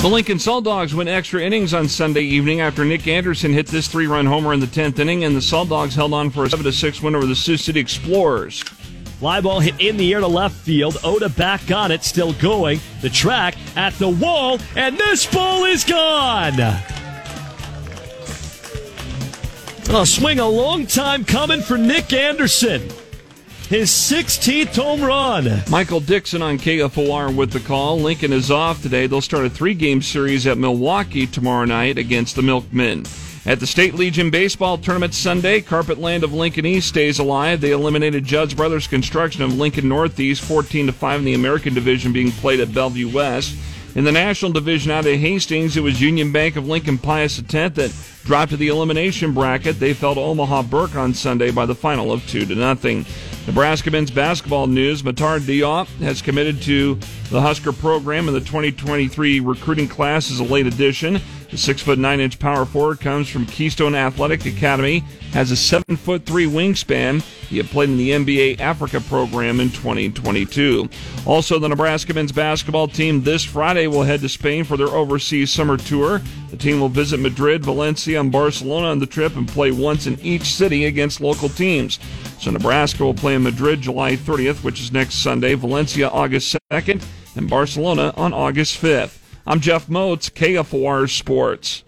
The Lincoln Salt Dogs went extra innings on Sunday evening after Nick Anderson hit this three-run homer in the 10th inning, and the Salt Dogs held on for a 7-6 win over the Sioux City Explorers. Fly ball hit in the air to left field. Oda back on it, still going. The track at the wall, and this ball is gone. A swing a long time coming for Nick Anderson. His 16th home run. Michael Dixon on KFOR with the call. Lincoln is off today. They'll start a three-game series at Milwaukee tomorrow night against the Milkmen. At the State Legion Baseball Tournament Sunday, Carpet Land of Lincoln East stays alive. They eliminated Judd's Brothers Construction of Lincoln Northeast 14 to 5 in the American Division being played at Bellevue West. In the National Division out of Hastings, it was Union Bank of Lincoln Pius X that dropped to the elimination bracket. They fell to Omaha Burke on Sunday by the final of 2 to nothing. Nebraska men's basketball news. Matar Diop has committed to the Husker program in the 2023 recruiting class as a late addition. The six foot nine inch power forward comes from Keystone Athletic Academy, has a seven foot three wingspan. He had played in the NBA Africa program in 2022. Also, the Nebraska men's basketball team this Friday will head to Spain for their overseas summer tour. The team will visit Madrid, Valencia, and Barcelona on the trip and play once in each city against local teams. So Nebraska will play in Madrid July 30th, which is next Sunday, Valencia August 2nd, and Barcelona on August 5th. I'm Jeff Motz, KFOR Sports.